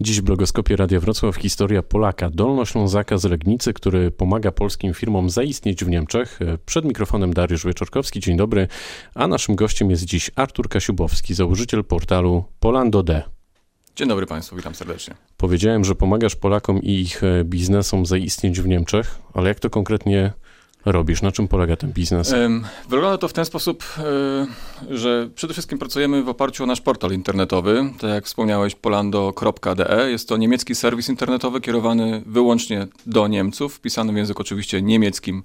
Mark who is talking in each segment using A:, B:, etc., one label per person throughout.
A: Dziś w blogoskopie Radia Wrocław historia Polaka, Dolnoślązaka z Legnicy, który pomaga polskim firmom zaistnieć w Niemczech. Przed mikrofonem Dariusz Wieczorkowski, dzień dobry, a naszym gościem jest dziś Artur Kasiubowski, założyciel portalu Polando D.
B: Dzień dobry Państwu, witam serdecznie.
A: Powiedziałem, że pomagasz Polakom i ich biznesom zaistnieć w Niemczech, ale jak to konkretnie robisz? Na czym polega ten biznes?
B: Wygląda to w ten sposób, e, że przede wszystkim pracujemy w oparciu o nasz portal internetowy. Tak jak wspomniałeś, polando.de. Jest to niemiecki serwis internetowy kierowany wyłącznie do Niemców, wpisany w język oczywiście niemieckim.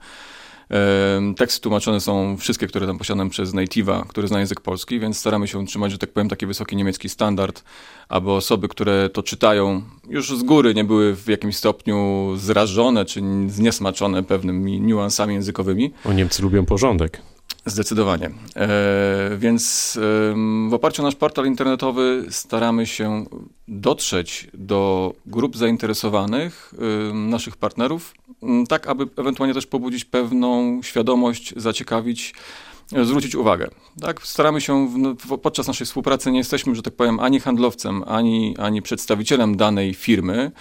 B: Teksty tłumaczone są wszystkie, które tam posiadam przez native'a, który zna język polski, więc staramy się utrzymać, że tak powiem, taki wysoki niemiecki standard, aby osoby, które to czytają, już z góry nie były w jakimś stopniu zrażone czy zniesmaczone pewnymi niuansami językowymi.
A: O Niemcy lubią porządek.
B: Zdecydowanie. E, więc e, w oparciu o nasz portal internetowy staramy się dotrzeć do grup zainteresowanych, e, naszych partnerów, tak aby ewentualnie też pobudzić pewną świadomość, zaciekawić, e, zwrócić uwagę. Tak? Staramy się w, podczas naszej współpracy, nie jesteśmy, że tak powiem, ani handlowcem, ani, ani przedstawicielem danej firmy.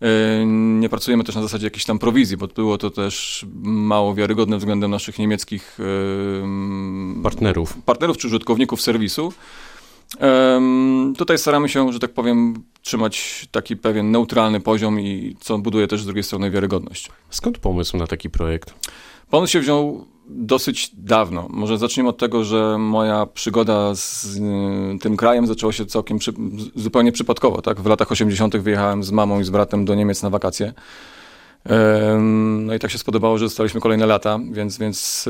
B: E, nie pracujemy też na zasadzie jakiejś tam prowizji, bo było to też mało wiarygodne względem naszych niemieckich
A: partnerów,
B: partnerów czy użytkowników serwisu. Tutaj staramy się, że tak powiem, trzymać taki pewien neutralny poziom i co buduje też z drugiej strony wiarygodność.
A: Skąd pomysł na taki projekt?
B: Pomysł się wziął dosyć dawno. Może zacznijmy od tego, że moja przygoda z y, tym krajem zaczęła się całkiem przy, zupełnie przypadkowo. Tak? W latach 80. wyjechałem z mamą i z bratem do Niemiec na wakacje. No i tak się spodobało, że zostaliśmy kolejne lata, więc, więc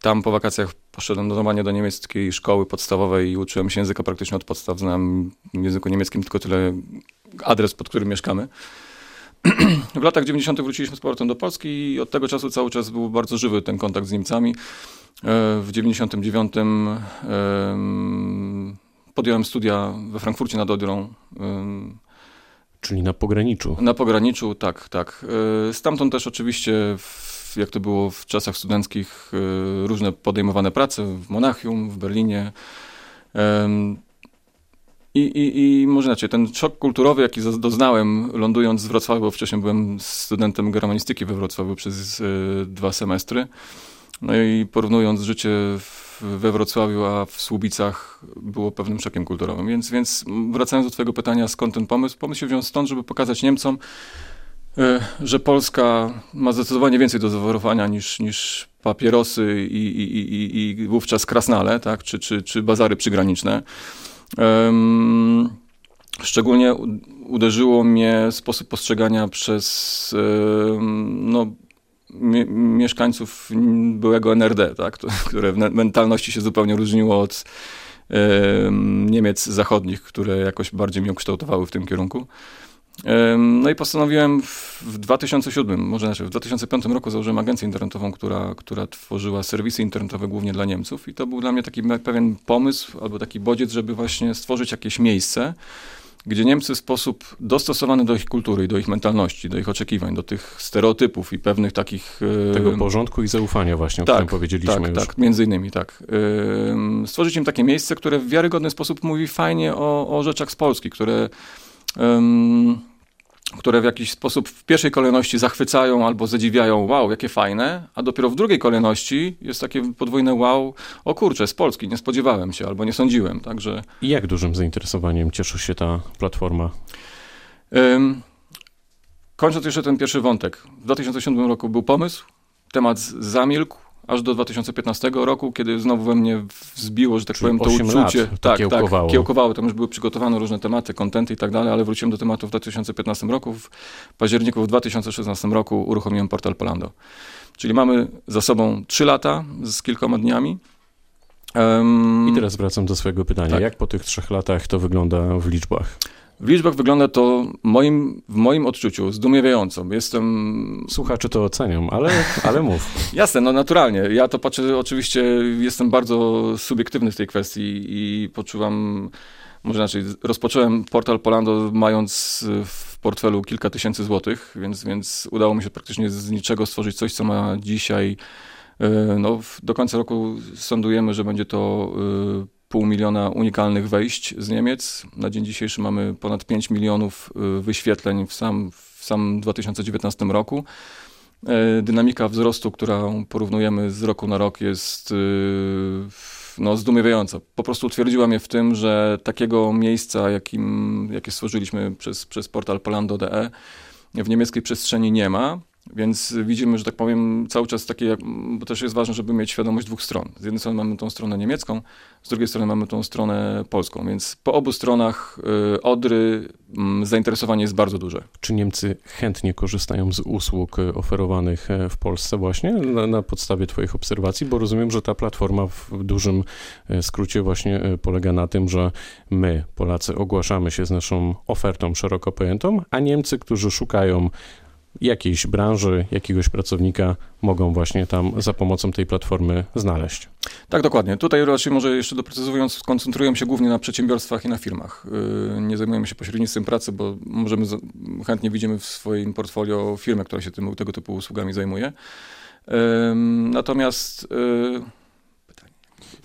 B: tam po wakacjach poszedłem normalnie do niemieckiej szkoły podstawowej i uczyłem się języka praktycznie od podstaw. Znam w języku niemieckim tylko tyle adres, pod którym mieszkamy. w latach 90. wróciliśmy z powrotem do Polski i od tego czasu cały czas był bardzo żywy ten kontakt z Niemcami. E, w 99 podjąłem studia we Frankfurcie nad Odrą
A: Czyli na pograniczu.
B: Na pograniczu, tak, tak. E, stamtąd też oczywiście, jak to było w czasach studenckich, e, różne podejmowane prace w Monachium, w Berlinie. I, i, I może inaczej, ten szok kulturowy, jaki doznałem lądując w Wrocławiu, bo wcześniej byłem studentem germanistyki we Wrocławiu przez e, dwa semestry. No i porównując życie w we Wrocławiu, a w Słubicach było pewnym szokiem kulturowym. Więc, więc wracając do twojego pytania, skąd ten pomysł? Pomysł się wziął stąd, żeby pokazać Niemcom, e, że Polska ma zdecydowanie więcej do zaoferowania niż, niż papierosy i, i, i, i wówczas krasnale, tak? czy, czy, czy bazary przygraniczne. Szczególnie uderzyło mnie sposób postrzegania przez um, no, mieszkańców byłego NRD, tak, które w mentalności się zupełnie różniło od Niemiec zachodnich, które jakoś bardziej mnie ukształtowały w tym kierunku. No i postanowiłem w 2007, może znaczy w 2005 roku założyłem agencję internetową, która, która tworzyła serwisy internetowe głównie dla Niemców i to był dla mnie taki pewien pomysł albo taki bodziec, żeby właśnie stworzyć jakieś miejsce, gdzie Niemcy w sposób dostosowany do ich kultury, do ich mentalności, do ich oczekiwań, do tych stereotypów i pewnych takich...
A: Tego porządku i zaufania właśnie, o tak, którym powiedzieliśmy
B: tak,
A: już.
B: Tak, między innymi, tak. Stworzyć im takie miejsce, które w wiarygodny sposób mówi fajnie o, o rzeczach z Polski, które... Um, które w jakiś sposób w pierwszej kolejności zachwycają albo zadziwiają, wow, jakie fajne, a dopiero w drugiej kolejności jest takie podwójne wow, o kurczę, z Polski, nie spodziewałem się albo nie sądziłem, także...
A: I jak dużym zainteresowaniem cieszy się ta platforma?
B: Um, kończąc jeszcze ten pierwszy wątek, w 2007 roku był pomysł, temat zamilkł, aż do 2015 roku, kiedy znowu we mnie wzbiło, że tak
A: Czyli
B: powiem, to uczucie. Lat,
A: tak, kiełkowało.
B: tak, kiełkowało. Tam już były przygotowane różne tematy, kontenty i tak dalej, ale wróciłem do tematu w 2015 roku. W październiku w 2016 roku uruchomiłem portal Polando. Czyli mamy za sobą 3 lata z kilkoma dniami.
A: Um, I teraz wracam do swojego pytania. Tak. Jak po tych trzech latach to wygląda w liczbach?
B: W liczbach wygląda to moim, w moim odczuciu zdumiewająco. Jestem...
A: Słuchacze to ocenią, ale, ale mów.
B: Jasne, no naturalnie. Ja to patrzę, oczywiście jestem bardzo subiektywny w tej kwestii i poczuwam, może inaczej, rozpocząłem portal Polando mając w portfelu kilka tysięcy złotych, więc, więc udało mi się praktycznie z niczego stworzyć coś, co ma dzisiaj, e, no do końca roku sądujemy, że będzie to e, pół miliona unikalnych wejść z Niemiec. Na dzień dzisiejszy mamy ponad 5 milionów wyświetleń w sam, w sam 2019 roku. Dynamika wzrostu, którą porównujemy z roku na rok jest no, zdumiewająca. Po prostu utwierdziła mnie w tym, że takiego miejsca, jakim, jakie stworzyliśmy przez, przez portal polando.de w niemieckiej przestrzeni nie ma. Więc widzimy, że tak powiem, cały czas takie, bo też jest ważne, żeby mieć świadomość dwóch stron. Z jednej strony mamy tą stronę niemiecką, z drugiej strony mamy tą stronę polską, więc po obu stronach y, Odry y, zainteresowanie jest bardzo duże.
A: Czy Niemcy chętnie korzystają z usług y, oferowanych e, w Polsce właśnie na, na podstawie Twoich obserwacji? Bo rozumiem, że ta platforma w dużym e, skrócie właśnie e, polega na tym, że my, Polacy, ogłaszamy się z naszą ofertą szeroko pojętą, a Niemcy, którzy szukają jakiejś branży, jakiegoś pracownika mogą właśnie tam za pomocą tej platformy znaleźć.
B: Tak, dokładnie. Tutaj raczej może jeszcze doprecyzując, skoncentrujemy się głównie na przedsiębiorstwach i na firmach. Y, nie zajmujemy się pośrednictwem pracy, bo możemy, chętnie widzimy w swoim portfolio firmę, która się tym, tego typu usługami zajmuje. Natomiast y,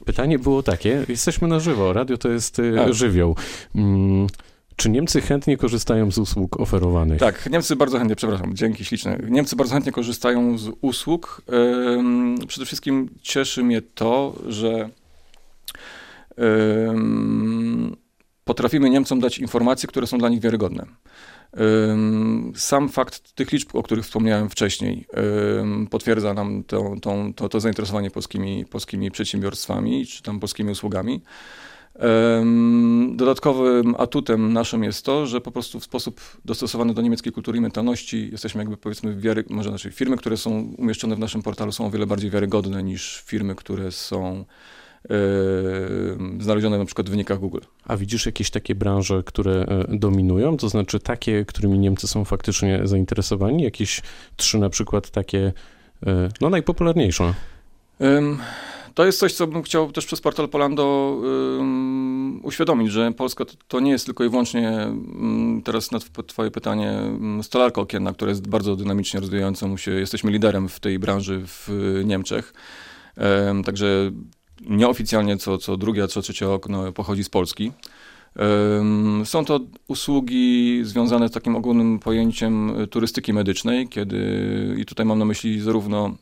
A: Pytanie było takie, jesteśmy na żywo, radio to jest y, tak. żywioł. Czy Niemcy chętnie korzystają z usług oferowanych?
B: Tak, Niemcy bardzo chętnie, przepraszam, dzięki śliczne. Niemcy bardzo chętnie korzystają z usług. Przede wszystkim cieszy mnie to, że potrafimy Niemcom dać informacje, które są dla nich wiarygodne. Sam fakt tych liczb, o których wspomniałem wcześniej, potwierdza nam to, to, to, to zainteresowanie polskimi, polskimi przedsiębiorstwami czy tam polskimi usługami. Dodatkowym atutem naszym jest to, że po prostu w sposób dostosowany do niemieckiej kultury i mentalności jesteśmy jakby powiedzmy wiary, może znaczy firmy, które są umieszczone w naszym portalu są o wiele bardziej wiarygodne niż firmy, które są yy, znalezione na przykład w wynikach Google.
A: A widzisz jakieś takie branże, które e, dominują, to znaczy takie, którymi Niemcy są faktycznie zainteresowani? Jakieś trzy na przykład takie, e, no najpopularniejsze?
B: To jest coś, co bym chciał też przez portal Polando um, uświadomić, że Polska to, to, nie jest tylko i wyłącznie, um, teraz na twoje pytanie, um, stolarka okienna, która jest bardzo dynamicznie rozwijającą się, jesteśmy liderem w tej branży w Niemczech, także nieoficjalnie co, co drugie, a co trzecie okno pochodzi z Polski. Są to usługi związane z takim ogólnym pojęciem turystyki medycznej, kiedy, i tutaj mam na myśli zarówno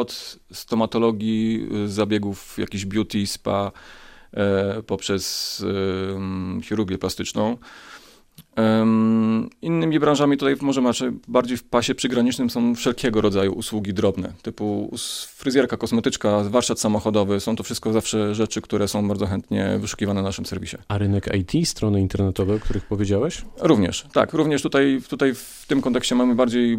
B: od stomatologii, y, zabiegów jakiś beauty, spa, e, poprzez chirurgię plastyczną. Innymi branżami tutaj może macie bardziej w pasie przygranicznym są wszelkiego rodzaju usługi drobne, typu fryzjerka, kosmetyczka, warsztat samochodowy. Są to wszystko zawsze rzeczy, które są bardzo chętnie wyszukiwane na naszym serwisie.
A: A rynek IT, strony internetowe, o których powiedziałeś?
B: Również, tak. Również tutaj, tutaj w tym kontekście mamy bardziej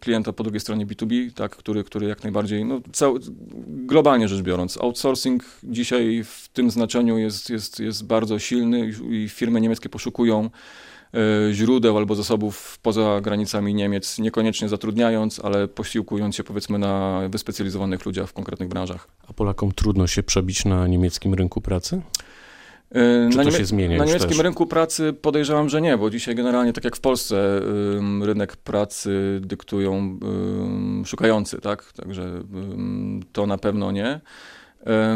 B: klienta po drugiej stronie B2B, tak, który, który jak najbardziej, no, cał, globalnie rzecz biorąc, outsourcing dzisiaj w tym znaczeniu jest, jest, jest bardzo silny i firmy niemieckie poszukują E, źródeł albo zasobów poza granicami Niemiec, niekoniecznie zatrudniając, ale posiłkując się powiedzmy na wyspecjalizowanych ludziach w konkretnych branżach.
A: A Polakom trudno się przebić na niemieckim rynku pracy? E, Czy na, niemie- się zmienia
B: na niemieckim też? rynku pracy podejrzewam, że nie, bo dzisiaj generalnie, tak jak w Polsce, rynek pracy dyktują szukający, tak? Także to na pewno nie.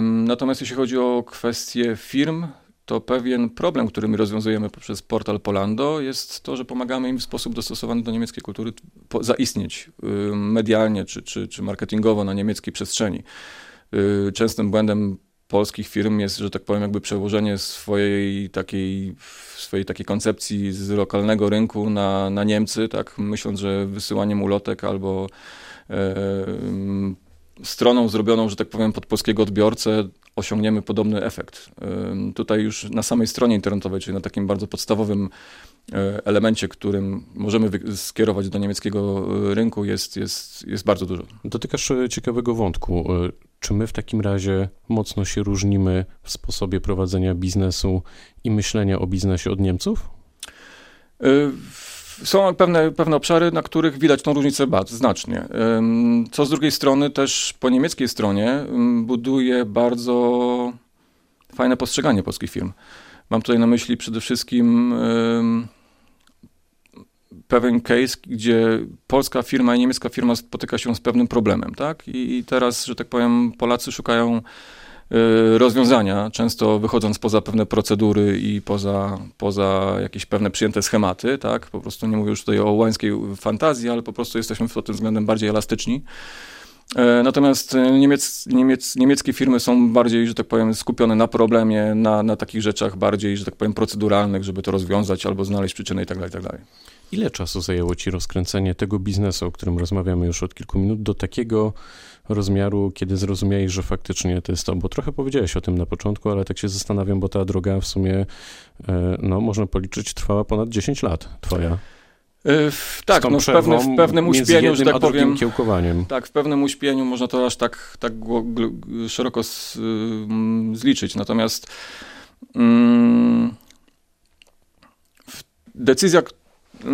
B: Natomiast jeśli chodzi o kwestie firm, to pewien problem, który my rozwiązujemy poprzez portal Polando, jest to, że pomagamy im w sposób dostosowany do niemieckiej kultury zaistnieć medialnie czy, czy, czy marketingowo na niemieckiej przestrzeni. Y, częstym błędem polskich firm jest, że tak powiem, jakby przełożenie swojej takiej, swojej takiej koncepcji z lokalnego rynku na, na Niemcy, tak, myśląc, że wysyłaniem ulotek albo e, stroną zrobioną, że tak powiem, pod polskiego odbiorcę osiągniemy podobny efekt. Tutaj już na samej stronie internetowej, czyli na takim bardzo podstawowym e, elemencie, którym możemy skierować do niemieckiego e, rynku jest, jest, jest bardzo dużo.
A: Dotykasz e, ciekawego wątku. Czy my w takim razie mocno się różnimy w sposobie prowadzenia biznesu i myślenia o biznesie od Niemców?
B: Są pewne, pewne obszary, na których widać tą różnicę bardzo znacznie. Co z drugiej strony też po niemieckiej stronie buduje bardzo fajne postrzeganie polskich firm. Mam tutaj na myśli przede wszystkim pewien case, gdzie polska firma i niemiecka firma spotyka się z pewnym problemem, tak? I teraz, że tak powiem, Polacy szukają rozwiązania, często wychodząc poza pewne procedury i poza, poza jakieś pewne przyjęte schematy, tak? Po prostu nie mówię już tutaj o łańskiej fantazji, ale po prostu jesteśmy pod tym względem bardziej elastyczni. E, natomiast niemiec, niemiec, niemieckie firmy są bardziej, że tak powiem, skupione na problemie, na, na takich rzeczach bardziej, że tak powiem, proceduralnych, żeby to rozwiązać albo znaleźć przyczynę itd. Tak itd. Tak
A: Ile czasu zajęło ci rozkręcenie tego biznesu, o którym rozmawiamy już od kilku minut, do takiego rozmiaru, kiedy zrozumiałeś, że faktycznie to jest to? Bo trochę powiedziałeś o tym na początku, ale tak się zastanawiam, bo ta droga w sumie, e, no można policzyć, trwała ponad 10 lat twoja.
B: W, tak, no w, pewne, w pewnym uśpieniu, że tak powiem.
A: Kiełkowaniem.
B: Tak, w pewnym uśpieniu można to aż tak, tak szeroko z, y, zliczyć. Natomiast mm, decyzja,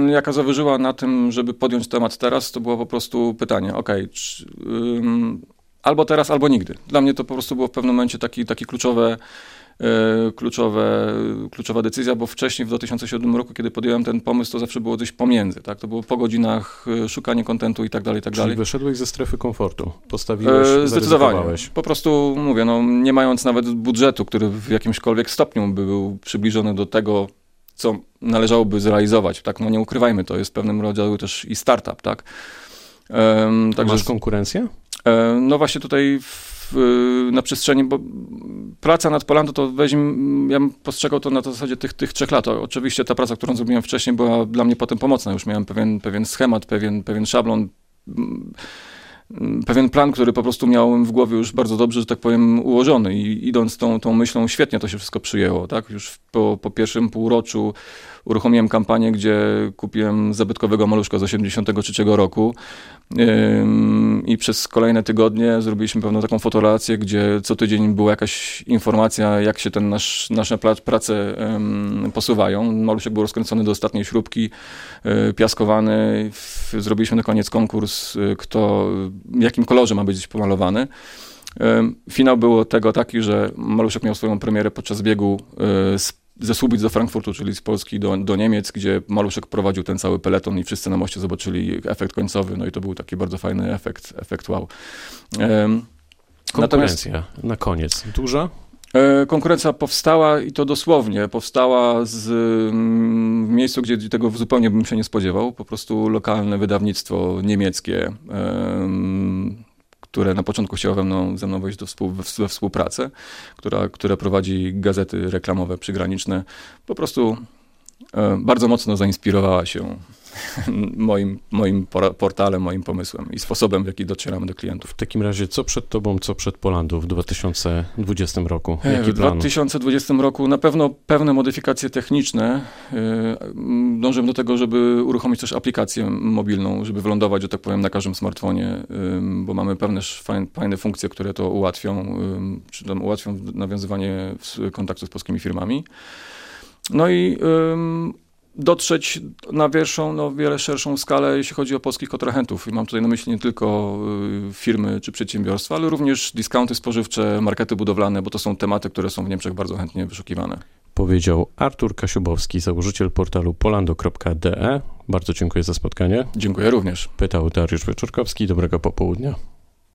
B: jaka zawyżyła na tym, żeby podjąć temat teraz, to było po prostu pytanie, ok, czy, albo teraz, albo nigdy. Dla mnie to po prostu było w pewnym momencie taki, taki kluczowe kluczowe, kluczowa decyzja, bo wcześniej w 2007 roku, kiedy podjąłem ten pomysł, to zawsze było coś pomiędzy, tak? To było po godzinach e, szukanie kontentu i tak dalej, i tak
A: Czyli
B: dalej.
A: wyszedłeś ze strefy komfortu, postawiłeś, e, Zdecydowanie.
B: Po prostu mówię, no nie mając nawet budżetu, który w jakimśkolwiek stopniu by był przybliżony do tego, co należałoby zrealizować, tak? No nie ukrywajmy, to jest pewnym rodzaju też i startup, tak?
A: Um, także, Masz konkurencję?
B: No właśnie tutaj w, na przestrzeni, bo praca nad Polando to weźmy, ja postrzegał to na zasadzie tych, tych trzech lat. Oczywiście ta praca, którą zrobiłem wcześniej była dla mnie potem pomocna. Już miałem pewien, pewien schemat, pewien, pewien szablon, pewien plan, który po prostu miałem w głowie już bardzo dobrze, że tak powiem, ułożony i idąc tą, tą myślą, świetnie to się wszystko przyjęło, tak? Już po, po pierwszym półroczu uruchomiłem kampanię, gdzie kupiłem zabytkowego maluszka z 83 roku i przez kolejne tygodnie zrobiliśmy pewną taką fotorelację, gdzie co tydzień była jakaś informacja, jak się ten nasz, nasze prace posuwają. Maluszek był rozkręcony do ostatniej śrubki, e, piaskowany. Zrobiliśmy na koniec konkurs, e, kto, jakim kolorze ma być pomalowany. Finał było tego taki, że Maluszek miał swoją premierę podczas biegu e, z ze Słubic do Frankfurtu, czyli z Polski do, do Niemiec, gdzie Maluszek prowadził ten cały peleton i wszyscy na moście zobaczyli efekt końcowy, no i to był taki bardzo fajny efekt, efekt wow.
A: Um, Konkurencja natomiast, na koniec. Duża?
B: E, konkurencja powstała i to dosłownie. Powstała z, mm, w miejscu, gdzie tego zupełnie bym się nie spodziewał. Po prostu lokalne wydawnictwo niemieckie które na początku chciało ze mną, ze mną wejść do współ, we współpracę, która, które prowadzi gazety reklamowe przygraniczne, po prostu e, bardzo mocno zainspirowała się moim, moim portalem, moim pomysłem i sposobem, w jaki docieramy do klientów.
A: W takim razie, co przed tobą, co przed Polandą w 2020 roku?
B: Jaki w plan? 2020 roku na pewno pewne modyfikacje techniczne. E, dążymy do tego, żeby uruchomić też aplikację mobilną, żeby wylądować, że tak powiem, na każdym smartfonie, bo mamy pewne fajne funkcje, które to ułatwią, czy tam ułatwią nawiązywanie kontaktu z polskimi firmami. No i dotrzeć na większą, no wiele szerszą skalę, jeśli chodzi o polskich kontrahentów. I mam tutaj na myśli nie tylko y, firmy czy przedsiębiorstwa, ale również dyskonty spożywcze, markety budowlane, bo to są tematy, które są w Niemczech bardzo chętnie wyszukiwane.
A: Powiedział Artur Kasiubowski, założyciel portalu polando.de. Bardzo dziękuję za spotkanie.
B: Dziękuję również.
A: Pytał Dariusz Wieczorkowski. Dobrego popołudnia.